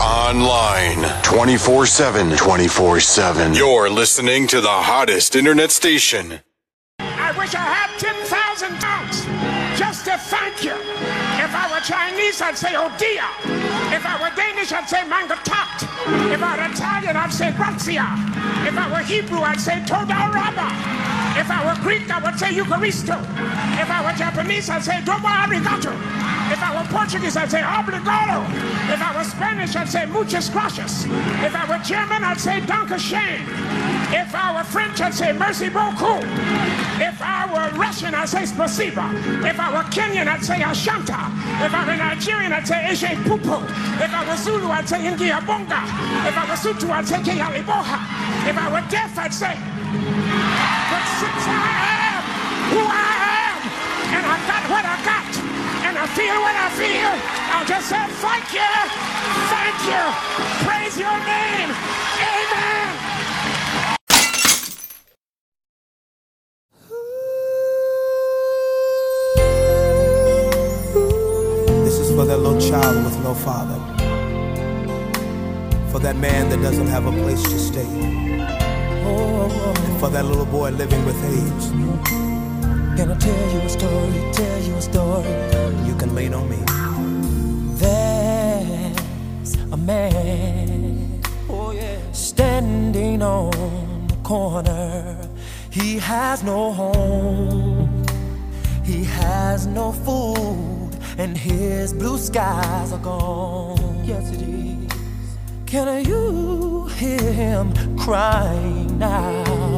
online 24 7. 24 7. You're listening to the hottest internet station. I wish I had 10,000 tongues just to thank you. If I were Chinese, I'd say oh dear. If I were Danish, I'd say mangatat. If I were Italian, I'd say grazia. If I were Hebrew, I'd say toda raba. If I were Greek, I would say Eucharisto. If I were Japanese, I'd say domo arigato. If I were Portuguese, I'd say obrigado. If I were Spanish, I'd say muchas gracias. If I were German, I'd say danke schön. If I were French, I'd say merci beaucoup. If I were Russian, I'd say spasiba. If I were Kenyan, I'd say ashanta. If I were Nigerian, I'd say eshe pupu. If I were Zulu, I'd say ingiabonga. If I were Sutu, I'd say keyali boha. If I were deaf, I'd say, but since I am who I am, and I got what I got, and I feel what I feel, I'll just say thank you, thank you, praise your name, amen. For that little child with no father. For that man that doesn't have a place to stay. And for that little boy living with AIDS. Can I tell you a story? Tell you a story. You can lean on me. There's a man Oh, yeah. standing on the corner. He has no home. He has no food, and his blue skies are gone. Yes, it is. Can you hear him crying now?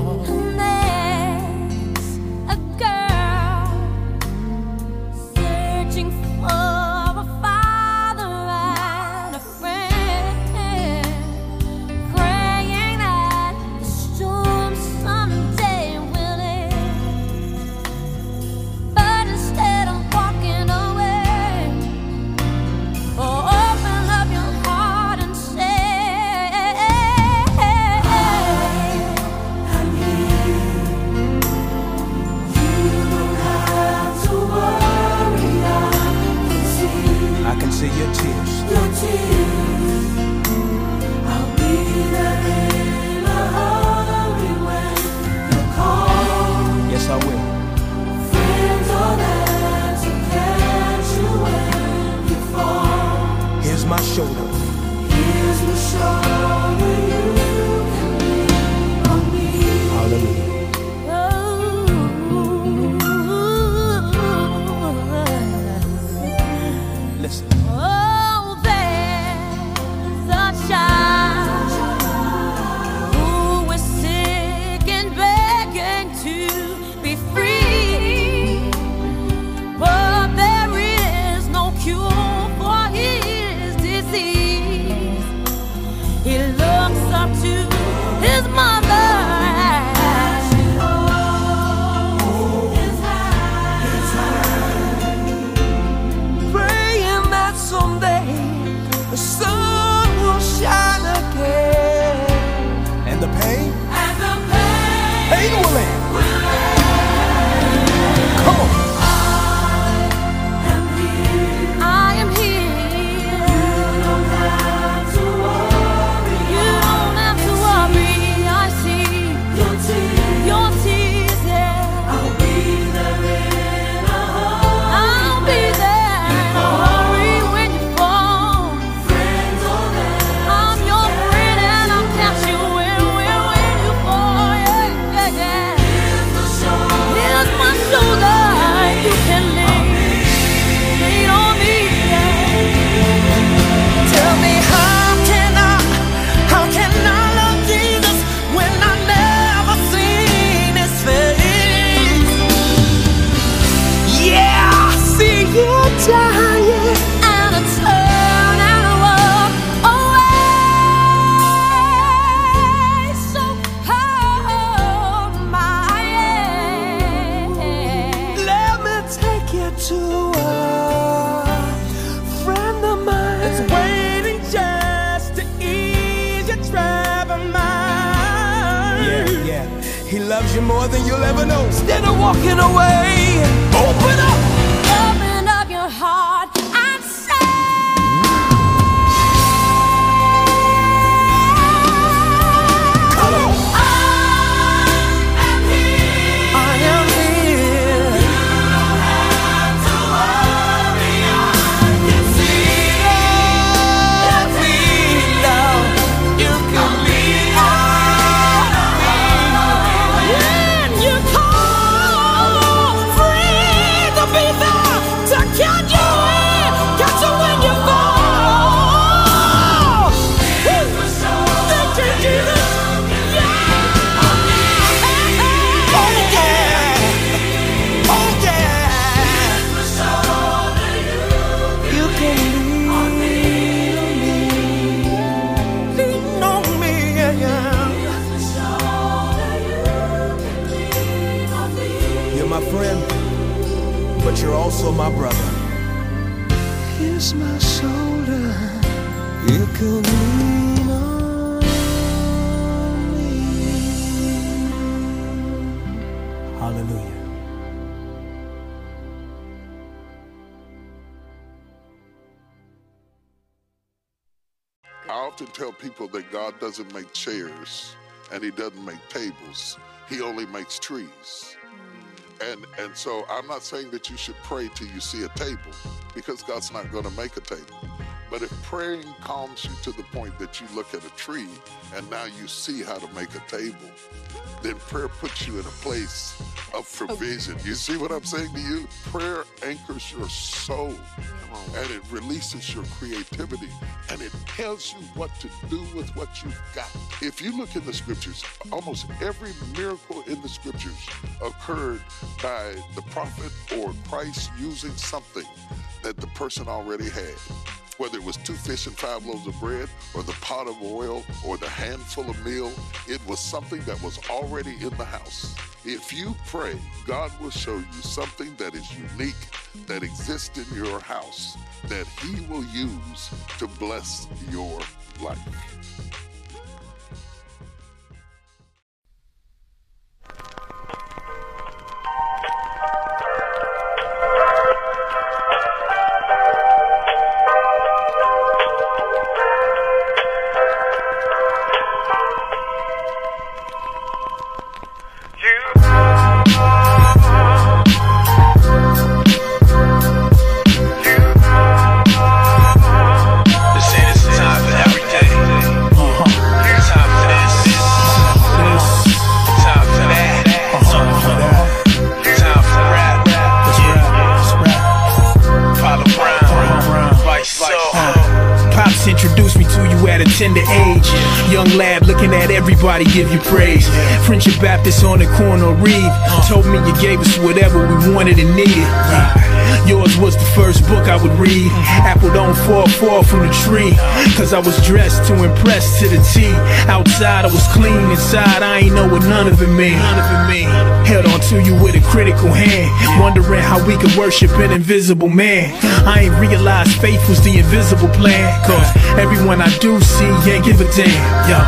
But my brother. Here's my shoulder. You can lean on me. Hallelujah. I often tell people that God doesn't make chairs and he doesn't make tables. He only makes trees. And and so I'm not saying that you should pray till you see a table because God's not going to make a table. But if praying calms you to the point that you look at a tree and now you see how to make a table, then prayer puts you in a place of provision. You see what I'm saying to you? Prayer anchors your soul and it releases your creativity and it tells you what to do with what you've got. If you look in the scriptures, almost every miracle in the scriptures occurred by the prophet or Christ using something that the person already had whether it was two fish and five loaves of bread, or the pot of oil, or the handful of meal, it was something that was already in the house. If you pray, God will show you something that is unique, that exists in your house, that He will use to bless your life. To you with a critical hand. Wondering how we could worship an invisible man. I ain't realized faith was the invisible plan. Cause everyone I do see ain't give a damn. Yo.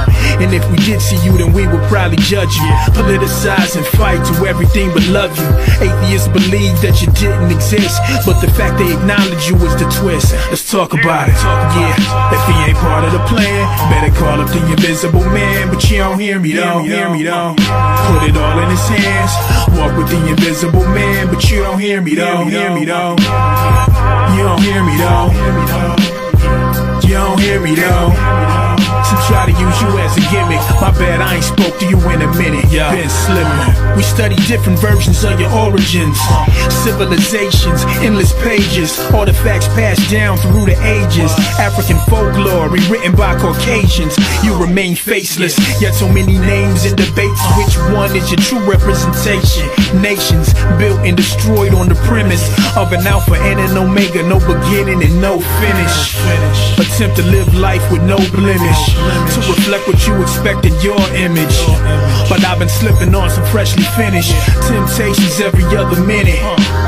And if we did see you, then we would probably judge you. Politicize and fight to everything but love you. Atheists believe that you didn't exist. But the fact they acknowledge you is the twist. Let's talk about it. Yeah, if he ain't part of the plan, better call up the invisible man. But you don't hear me, don't hear me, don't. Put it all in his hands. Walk with the invisible man, but you don't hear me, though don't hear me, don't. You don't hear me, don't. You don't hear me, don't. Try to use you as a gimmick. My bad, I ain't spoke to you in a minute. Yeah. Been slimming. We study different versions of your origins, civilizations, endless pages, artifacts passed down through the ages. African folklore rewritten by Caucasians. You remain faceless, yet so many names and debates. Which one is your true representation? Nations built and destroyed on the premise of an alpha and an omega, no beginning and no finish. Attempt to live life with no blemish to reflect what you expected your image. But I've been slipping on some freshly finished temptations every other minute.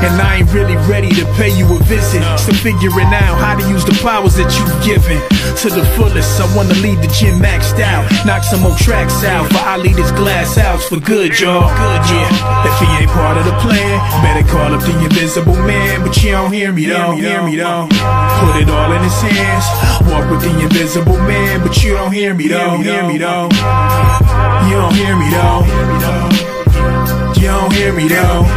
And I ain't really ready to pay you a visit. Still figuring out how to use the powers that you've given to the fullest. I wanna leave the gym maxed out, knock some more tracks out. For I leave this glass house for good, y'all. Good, yeah. If he ain't part of the plan, better call up the invisible man. But you don't hear me, don't hear me, don't. Put it all in his hands. Walk with the invisible man, but you don't hear me, don't hear me, though. You don't hear me, though. You don't hear me, though.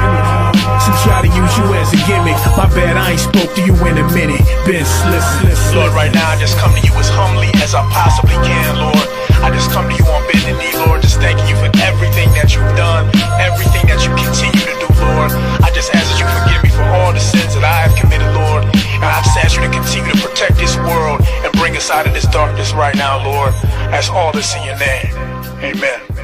Some try to use you as a gimmick. My bad, I ain't spoke to you in a minute. Been slip, slip, slip. Lord, right now I just come to you as humbly as I possibly can, Lord. I just come to you on bended knee, Lord, just thanking you for everything that you've done, everything that you continue to do, Lord. I just ask that you forgive me for all the sins that I have committed, Lord. And I just ask you to continue to protect this world and bring us out of this darkness right now, Lord. That's all this in your name. Amen.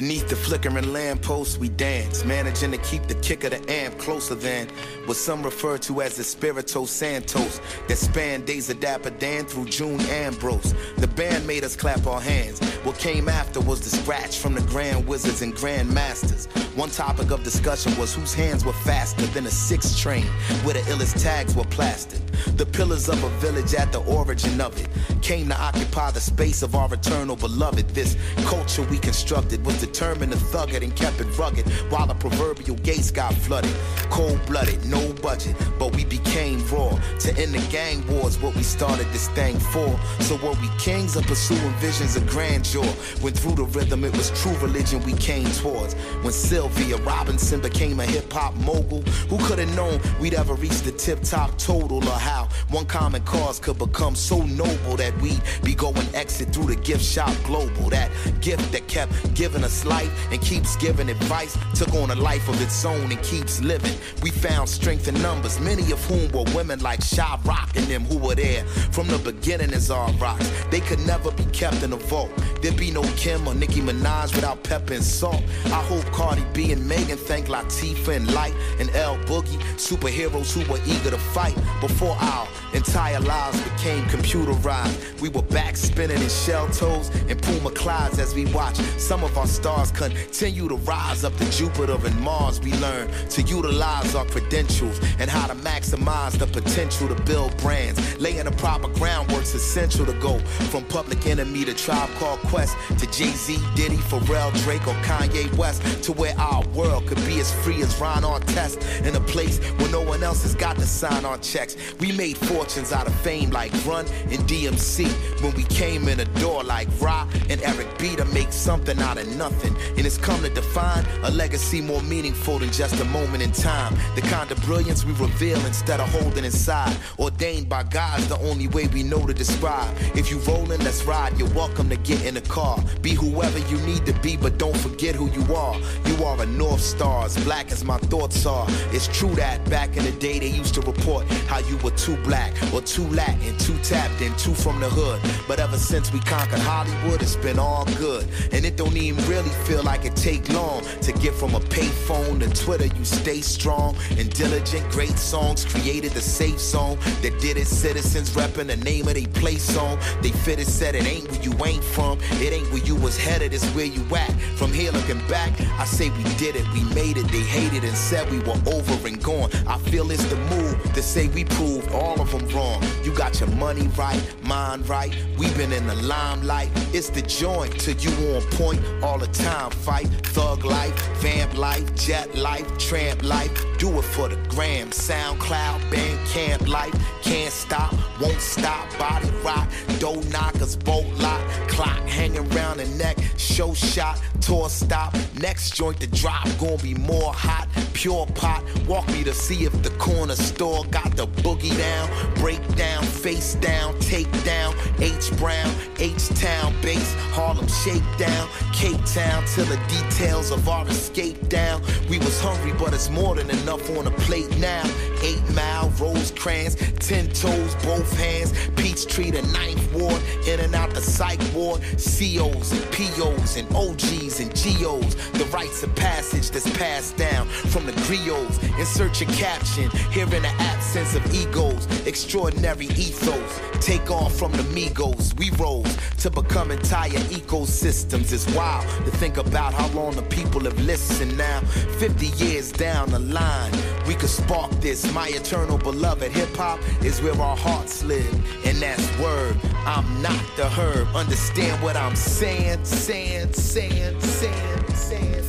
Beneath the flickering lampposts, we dance, managing to keep the kick of the amp closer than what some refer to as the Spirito Santos that span days of Dapper Dan through June Ambrose. The band made us clap our hands. What came after was the scratch from the Grand Wizards and Grand Masters. One topic of discussion was whose hands were faster than a six train, where the illest tags were plastered. The pillars of a village at the origin of it came to occupy the space of our eternal beloved. This culture we constructed was determined to thug it and kept it rugged while the proverbial gates got flooded. Cold blooded, no budget, but we became raw. To end the gang wars, what we started this thing for. So were we kings of pursuing visions of grandeur? When through the rhythm it was true religion we came towards. When Sylvia Robinson became a hip hop mogul, who could have known we'd ever reach the tip top total or how one common cause could become so noble that we'd be going exit through the gift shop global. That gift that kept giving us life and keeps giving advice took on a life of its own and keeps living. We found strength in numbers, many of whom were women like Sha-Rock and them who were there from the beginning as our rocks. They could never be kept in a vault. There'd be no Kim or Nicki Minaj without Pepa and salt. I hope Cardi B and Megan thank Latifah and Lyte and L Boogie, superheroes who were eager to fight before our entire lives became computerized. We were back spinning in shell toes and Puma Clydes as we watched some of our stars continue to rise up to Jupiter and Mars. We learn to utilize our credentials and how to maximize the potential to build brands. Laying the proper groundwork's essential to go from Public Enemy to Tribe Called Quest to Jay Z, Diddy, Pharrell, Drake, or Kanye West to where our world could be as free as Ron Artest in a place where no one else has got to sign our checks. We made fortunes out of fame like Run and DMC when we came in the door like Ra and Eric B to make something out of nothing. And it's come to define a legacy more meaningful than just a moment in time. The kind of brilliance we reveal instead of holding inside. Ordained by God's the only way we know to describe. If you rollin', let's ride. You're welcome to get in the car. Be whoever you need to be, but don't forget who you are. You are a North Star, as black as my thoughts are. It's true that back in the day they used to report how you were too black or too Latin, too tapped in, too from the hood. But ever since we conquered Hollywood, it's been all good. And it don't even really feel like it take long to get from a payphone to Twitter. You stay strong and diligent. Great songs created the safe zone that did it. Citizens repping the name of they place song. They fitted said it ain't where you ain't from. It ain't where you was headed. It's where you at. From here looking back, I say we did it. We made it. They hated and said we were over and gone. I feel it's the move to say we proved all of them wrong. You got your money right, mind right. We've been in the limelight. It's the joint till you on point all the time. Fight, thug life, vamp life, jet life, tramp life. Do it for the gram. SoundCloud, band camp life. Can't stop, won't stop. Body rock, door knockers, bolt lock, clock hanging around the neck. Show shot, tour stop. Next joint to drop, gonna be more hot. Pure pot, walk me to see if the corner store got the boogie down. Break down, face down, take down. H Brown, H Town base, Harlem shakedown, Cape Town till the details of our escape down. We was hungry, but it's more than enough on the plate now. Eight Mile, Rosecrans, ten toes, both hands. Peachtree, the ninth ward, in and out the psych ward. COs and POs and OGs and GOs. The rites of passage that's passed down from the griots. Insert your caption, here in the absence of egos. Extraordinary ethos. Take off from the Migos. We rose to become entire ecosystems. It's wild to think about how long the people have listened now. 50 years down the line, we could spark this. My eternal beloved hip hop is where our hearts live. And that's word. I'm not the herb. Understand what I'm saying? Saying, saying, saying, saying.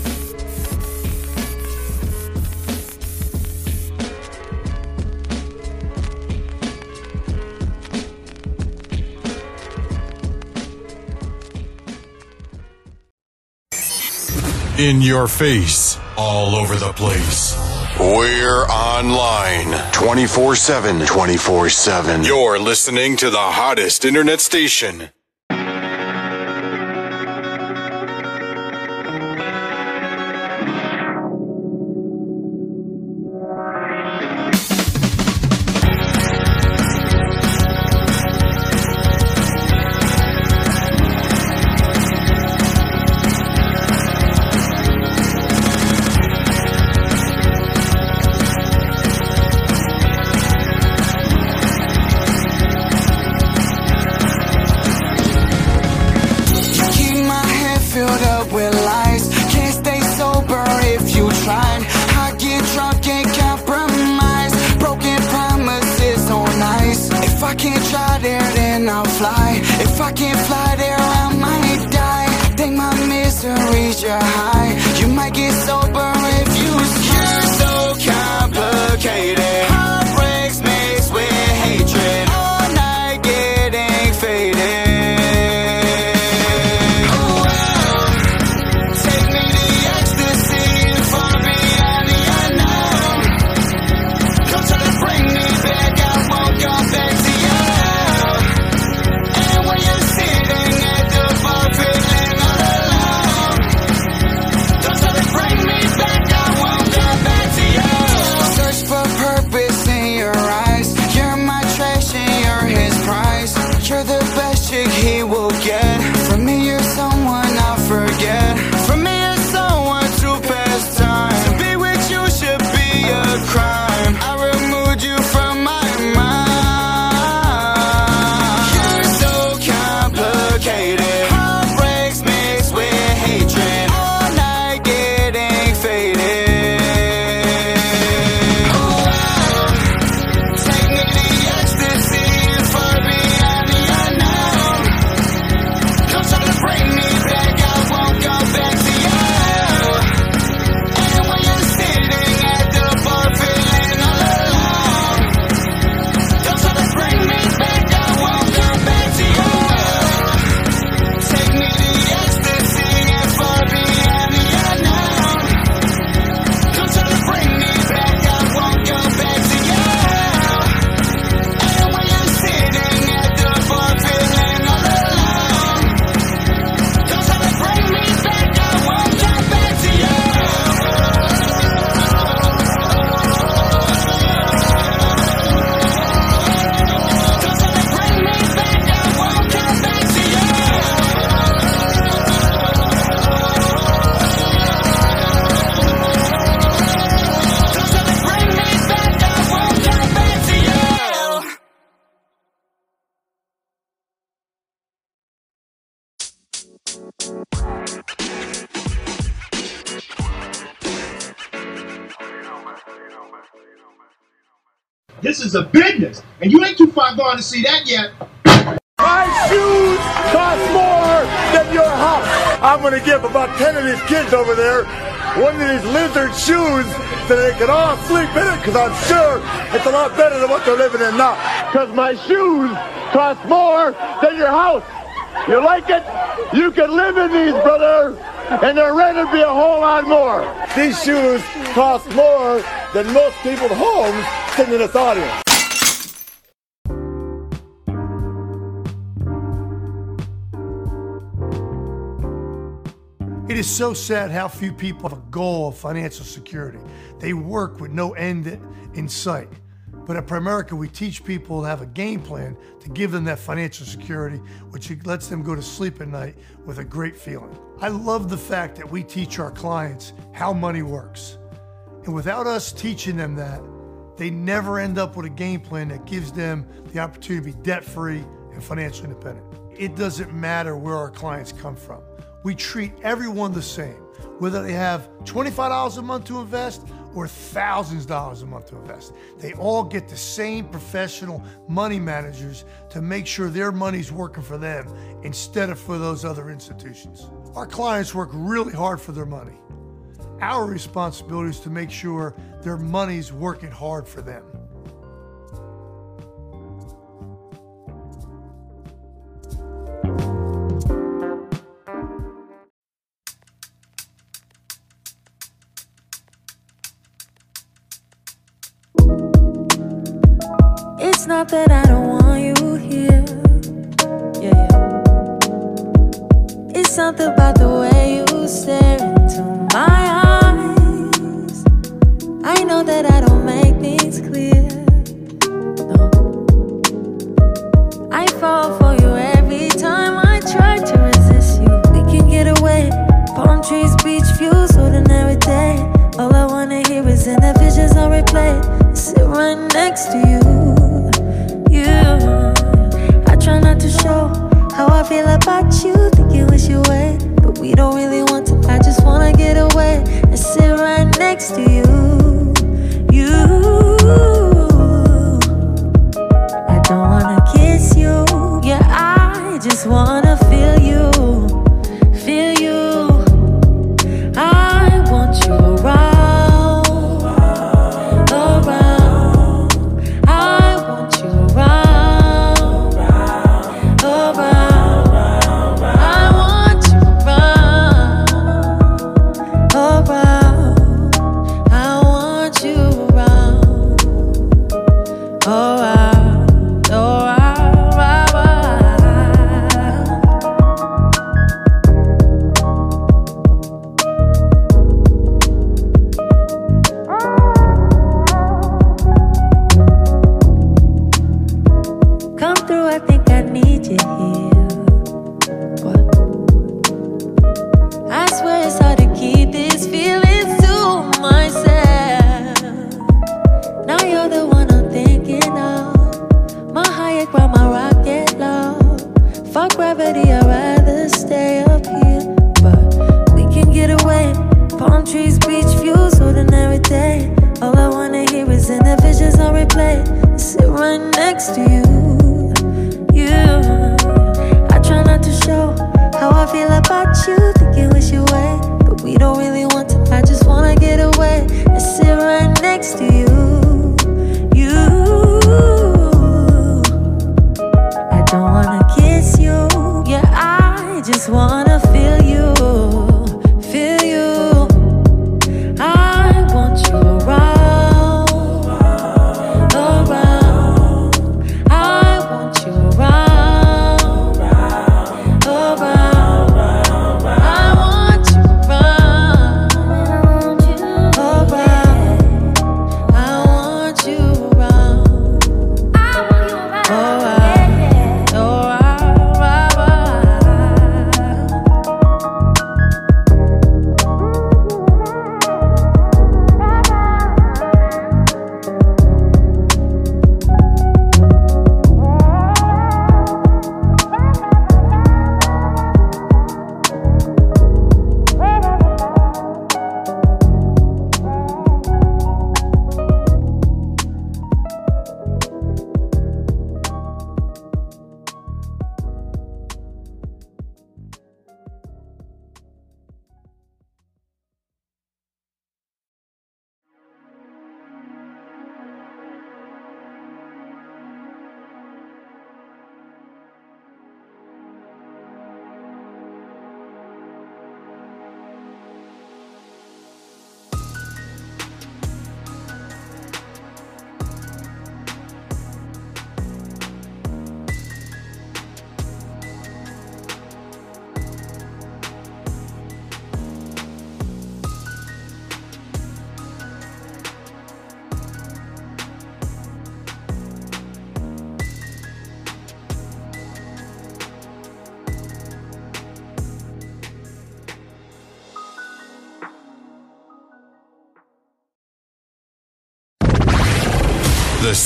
In your face, all over the place. We're online 24 7. 24 7. You're listening to the hottest internet station. Is a business, and you ain't too far gone to see that yet. My shoes cost more than your house. I'm gonna give about 10 of these kids over there one of these lizard shoes so they can all sleep in it because I'm sure it's a lot better than what they're living in now. Because my shoes cost more than your house. You like it? You can live in these, brother. And they're ready to be a whole lot more. These shoes cost more than most people's homes sitting in this audience. It is so sad how few people have a goal of financial security. They work with no end in sight. But at Primerica, we teach people to have a game plan to give them that financial security, which lets them go to sleep at night with a great feeling. I love the fact that we teach our clients how money works. And without us teaching them that, they never end up with a game plan that gives them the opportunity to be debt free and financially independent. It doesn't matter where our clients come from we treat everyone the same, whether they have $25 a month to invest or thousands of dollars a month to invest. They all get the same professional money managers to make sure their money's working for them instead of for those other institutions. Our clients work really hard for their money. Our responsibility is to make sure their money's working hard for them. It's not that I don't want you here. Yeah, yeah. It's something about the way you stare into my that I don't make things clear. No. I fall for you every time I try to resist you. We can get away. Palm trees, beach views, ordinary day. All I wanna hear is in the visions on replay. Sit right next to you you. I try not to show how I feel about you. Think you wish you but we don't really want to. I just wanna get away and sit right next to. You.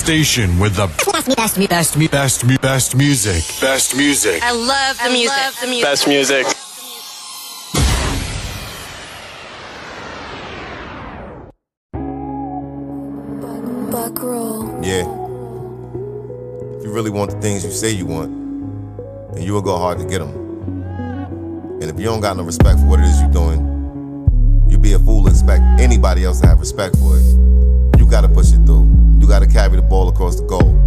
Station with the best, best, best, best, best, best music. Best music. I love the music. the music. Best music. Buck roll. Yeah. If you really want the things you say you want, then you will go hard to get them. And if you don't got no respect for what it is you're doing, you be a fool to expect anybody else to have respect for it. You gotta push it through. You gotta carry the ball across the goal.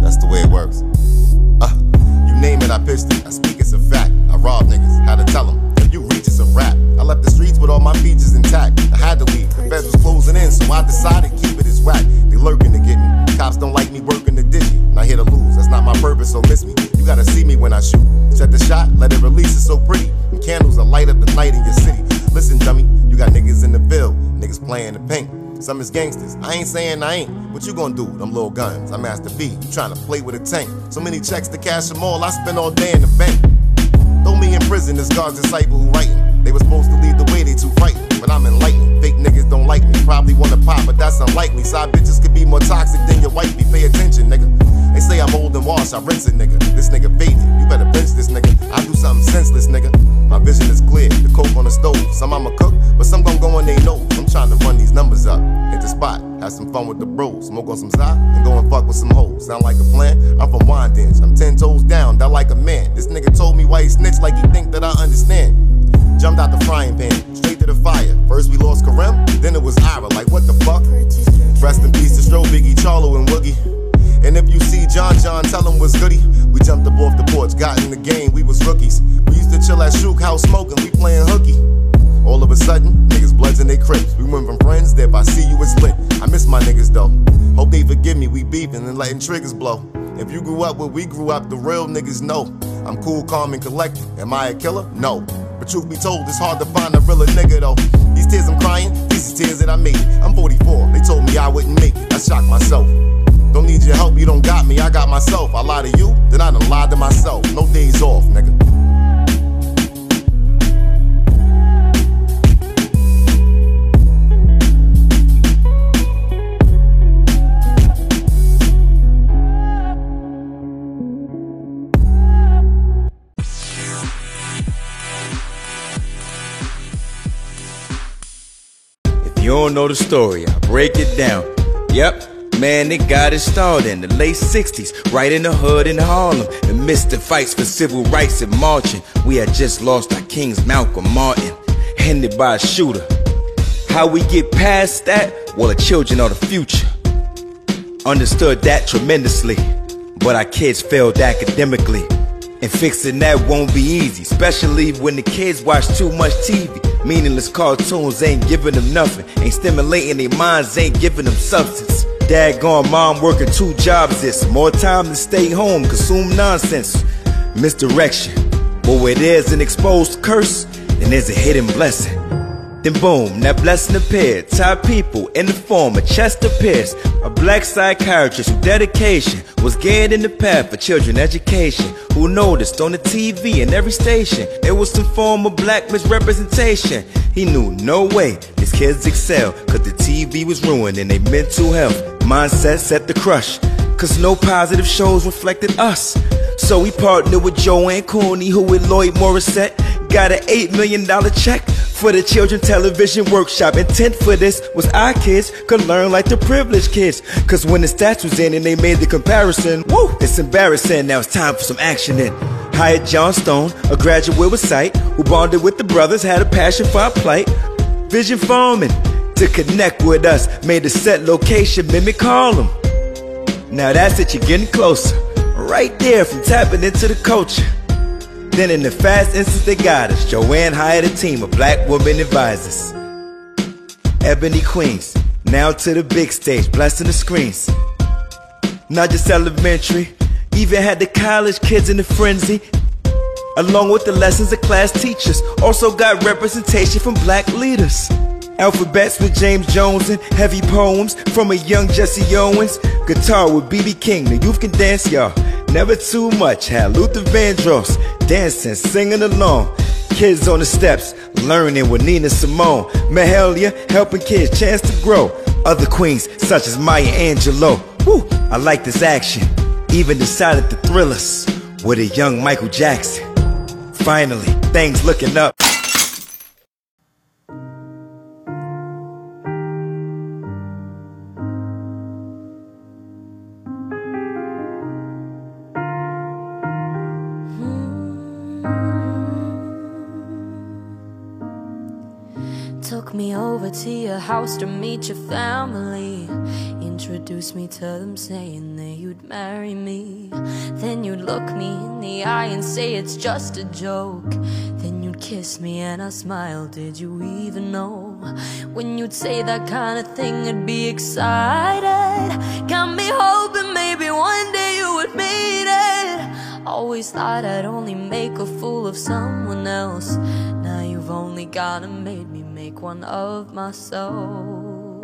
That's the way it works. Uh, you name it, I pitched it. I speak it's a fact. I rob niggas, had to tell them. If you reach, it's a rap. I left the streets with all my features intact. I had to leave. The feds was closing in, so I decided keep it as whack. They lurking to get me. Cops don't like me working the digi. Not here to lose, that's not my purpose, so miss me. You gotta see me when I shoot. Set the shot, let it release, it's so pretty. And candles that light up the night in your city. Listen, dummy, you got niggas in the field, niggas playing the pink. Some is gangsters. I ain't saying I ain't. What you gonna do? Them little guns. I'm Master B. You trying to play with a tank. So many checks to cash them all. I spend all day in the bank. Throw me in prison, this God's disciple who writing. They was supposed to lead the way, they too frightened. But I'm enlightened. Fake niggas don't like me. Probably wanna pop, but that's unlikely. Side bitches could be more toxic than your wife. Be Pay attention, nigga. They say I'm old and washed, I rinse it, nigga. This nigga faded. You better bench this nigga. I do something senseless, nigga. My vision is clear. The coke on the stove. Some I'ma cook, but some gon' go on they nose. I'm trying to run these numbers up. Hit the spot. Have some fun with the bros. Smoke on some Zai and go and fuck with some hoes. Sound like a plan? I'm from Wyandanch. I'm ten toes down, that like a man. This nigga told me why he snitched like he think that I understand. Jumped out the frying pan, straight to the fire. First we lost Karem, then it was Ira. Like what the fuck? Rest in peace to Stro, Biggie, Charlo, and Woogie. And if you see John John, tell him what's goody. We jumped up off the porch, got in the game, we was rookies. We used to chill at Shook House smoking, we playing hooky. All of a sudden, niggas bloods in they crips. We went from friends that if I see you, it's lit. I miss my niggas though. Hope they forgive me, we beefing and letting triggers blow. If you grew up where we grew up, the real niggas know. I'm cool, calm, and collected. Am I a killer? No. But truth be told, it's hard to find a realer nigga though. These tears I'm crying, these tears that I made. I'm 44, they told me I wouldn't make it. I shocked myself. Don't need your help, you don't got me, I got myself. I lie to you, then I done lied to myself. No days off, nigga. If you don't know the story, I'll break it down. Yep, Man, it got installed in the late 60s, right in the hood in Harlem. Amidst the fights for civil rights and marching, we had just lost our kings, Malcolm Martin, handed by a shooter. How we get past that? Well, the children are the future. Understood that tremendously, but our kids failed academically. And fixing that won't be easy, especially when the kids watch too much TV. Meaningless cartoons ain't giving them nothing, ain't stimulating their minds, ain't giving them substance. Dad gone, mom working two jobs, it's more time to stay home, consume nonsense. Misdirection. But where there's an exposed curse, then there's a hidden blessing. Then boom, that blessing appeared. Top people in the form of Chester Pierce, a black psychiatrist whose dedication was getting in the path for children education. Who noticed on the TV in every station there was some form of black misrepresentation. He knew no way his kids excel, cause the TV was ruining their mental health. Mindset set the crush, cause no positive shows reflected us. So we partnered with Joanne Cooney, who with Lloyd Morrisett got an $8 million check for the children television workshop. Intent for this was our kids could learn like the privileged kids. Cause when the stats was in and they made the comparison, woo, it's embarrassing. Now it's time for some action then. Hired Jon Stone, a graduate with sight, who bonded with the brothers, had a passion for our plight. Vision farming to connect with us, made the set location mimic Harlem. Now that's it, you're getting closer. Right there from tapping into the culture. Then in the fast instance they got us, Joanne hired a team of black women advisors. Ebony Queens, now to the big stage, blessing the screens. Not just elementary, even had the college kids in the frenzy. Along with the lessons of class teachers, also got representation from black leaders. Alphabets with James Jones and heavy poems from a young Jesse Owens. Guitar with B.B. King, the youth can dance, y'all. Never too much, had Luther Vandross dancing, singing along. Kids on the steps, learning with Nina Simone. Mahalia, helping kids chance to grow. Other queens, such as Maya Angelou. Woo, I like this action. Even decided to thrill us with a young Michael Jackson. Finally, things looking up. To your house to meet your family. Introduce me to them, saying that you'd marry me. Then you'd look me in the eye and say it's just a joke. Then you'd kiss me and I smiled. Did you even know? When you'd say that kind of thing, I'd be excited. Got me hoping maybe one day you would meet it. Always thought I'd only make a fool of someone else. Only gone and made me make one of myself.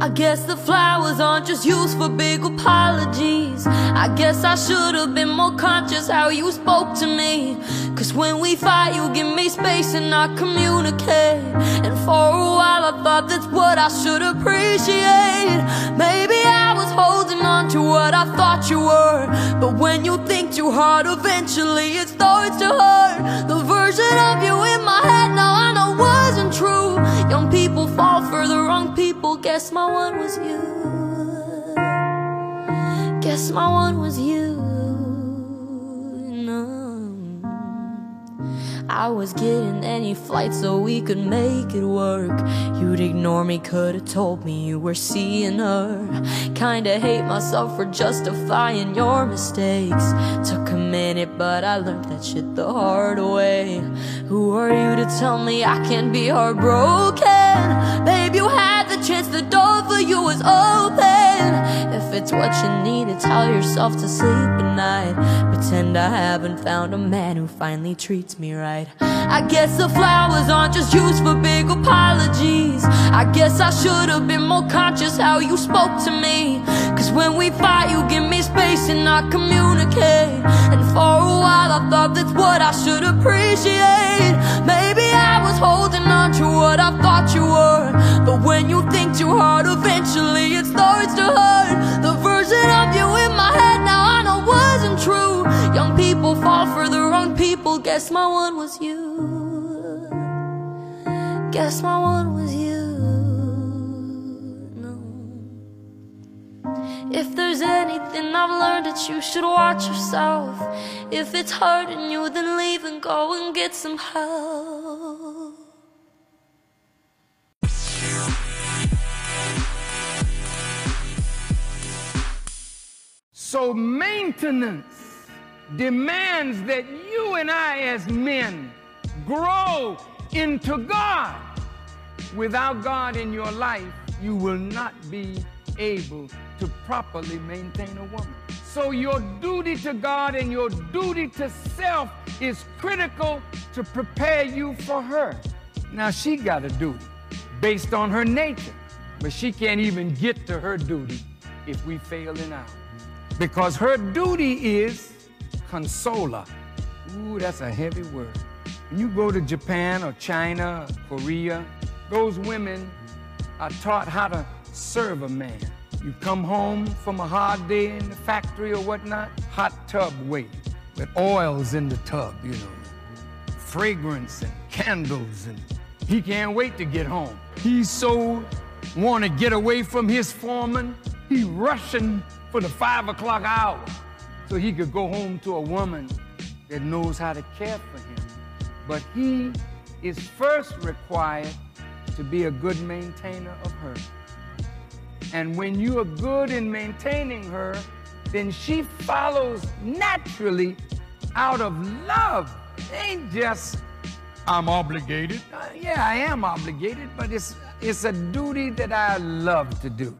I guess the flowers aren't just used for big apologies. I guess I should have been more conscious how you spoke to me. Cause when we fight, you give me space and I communicate. And for a while, I thought that's what I should appreciate. Maybe holding on to what I thought you were. But when you think too hard, eventually it starts to hurt. The version of you in my head now I know wasn't true. Young people fall for the wrong people. Guess my one was you. Guess my one was you. I was getting any flight so we could make it work. You'd ignore me, could've told me you were seeing her. Kinda hate myself for justifying your mistakes. Took a minute, but I learned that shit the hard way. Who are you to tell me I can't be heartbroken? Babe, you had the chance, the door for you was open. If it's what you need to tell yourself to sleep at night, pretend I haven't found a man who finally treats me right. I guess the flowers aren't just used for big apologies. I guess I should have been more conscious how you spoke to me. Cause when we fight, you give me space and I communicate. And for a while, I thought that's what I should appreciate. Maybe I was holding on to what I thought you were. But when you think too hard, eventually it starts to hurt. The version of you in my head now I know wasn't true. Young people fall for the wrong people. Guess my one was you. Guess my one was you. No. If there's anything I've learned, that you should watch yourself. If it's hurting you, then leave and go and get some help. So, maintenance demands that you and I, as men, grow into God. Without God in your life, you will not be able to properly maintain a woman. So, your duty to God and your duty to self is critical to prepare you for her. Now, she got a duty based on her nature, but she can't even get to her duty if we fail in ours because her duty is consoler. Ooh, that's a heavy word. When you go to Japan or China or Korea, those women are taught how to serve a man. You come home from a hard day in the factory or whatnot, hot tub wait with oils in the tub, you know, fragrance and candles, and he can't wait to get home. He's so want to get away from his foreman, he rushing for the five o'clock hour so he could go home to a woman that knows how to care for him. But he is first required to be a good maintainer of her. And when you are good in maintaining her, then she follows naturally out of love. It ain't just I'm obligated. Uh, yeah, I am obligated, but it's it's a duty that I love to do.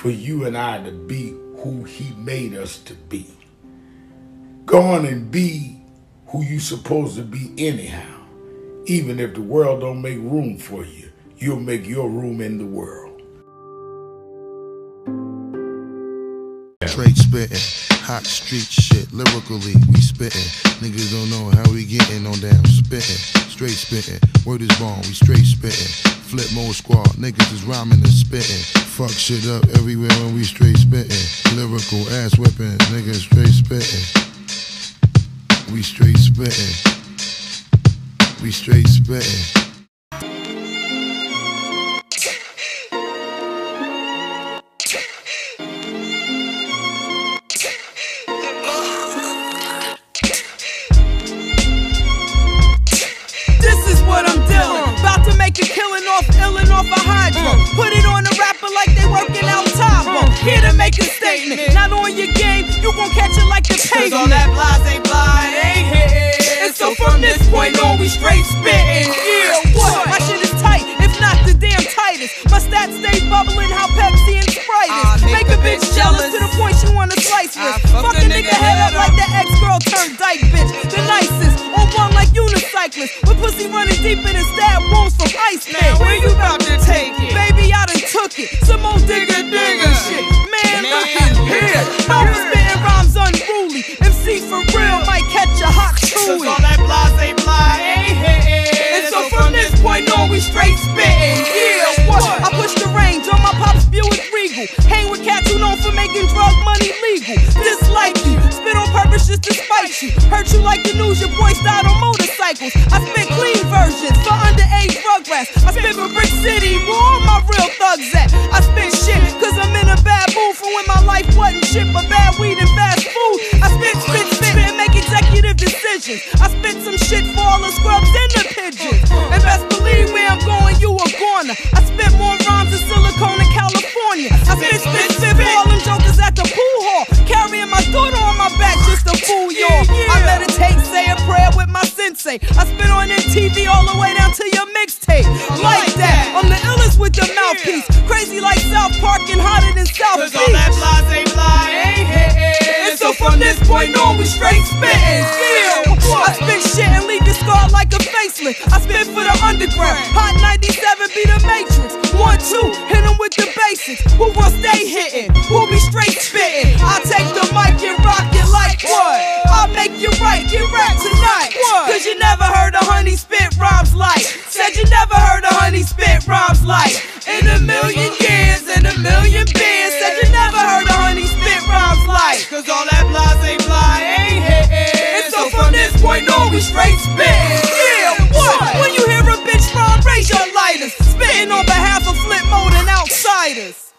For you and I to be who He made us to be. Go on and be who you supposed to be anyhow. Even if the world don't make room for you, you'll make your room in the world. Straight spittin', hot street shit, lyrically we spittin'. Niggas don't know how we gettin' on damn spittin'. Straight spittin', word is born, we straight spittin'. Flipmode Squad, niggas is rhyming and spittin'. Fuck shit up everywhere when we straight spittin'. Lyrical ass whippin', niggas straight spittin'. We straight spittin'. We straight spittin'. A statement. Not on your game, you gon' catch it like the pavement. Cause all that blase ain't blind, ain't hitting. And so from this point on, we straight spitting. Yeah, damn. My stats stay bubbling, how Pepsi and Sprite is. Uh, make a bitch jealous to the point she wanna slice with. Fuck a nigga head up like the ex-girl turned dyke bitch. The nicest, on one like unicyclist. With pussy running deeper than stab wounds from ice. Man, where you about to take it? Baby, I done took it. Some old digger digger shit. Man, Man look at here. I was spitting rhymes unruly. MC for real might catch a hot chewy. all that blase fly ain't hitting. And so from this point on, we straight spitting. Yeah, what? I push the range on my pop's Buick Regal. Hang with cats who known for making drug money legal. Dislike you, spit on purpose just to spite you. Hurt you like the news, your boy started on motorcycles. I spit clean versions for underage rugrats. I spit for Brick City, where all my real thugs at. I spit shit, cause I'm in a bad mood for when my life wasn't shit but bad weed and fast food. I spit, spit, spit, and make executive decisions. I spit some shit for all the scrubs in the say. I spit on their TV all the way down to your mixtape. Like that, I'm the illest with your mouthpiece. Crazy like South Park and hotter than South Beach. Cause all that blase fly And so from this point on, we straight spittin'. Still, I spit shit and leave the scar like a facelift. I spit for the underground. Hot 97 be the matrix. One, two, hit em with the basics. Who will stay hitting? We'll be straight spittin'? I take the mic and rock it like what? I'll make you right, get right to. Cause you never heard a honey spit rhymes like. Said you never heard a honey spit rhymes like. In a million years, in a million beers. Said you never heard a honey spit rhymes like. Cause all that blase ain't fly, ain't hey, hey. And so from this point on, we straight spit. Yeah, what? When you hear a bitch rhyme, raise your lighters. Spitting on behalf of Flipmode and outsiders.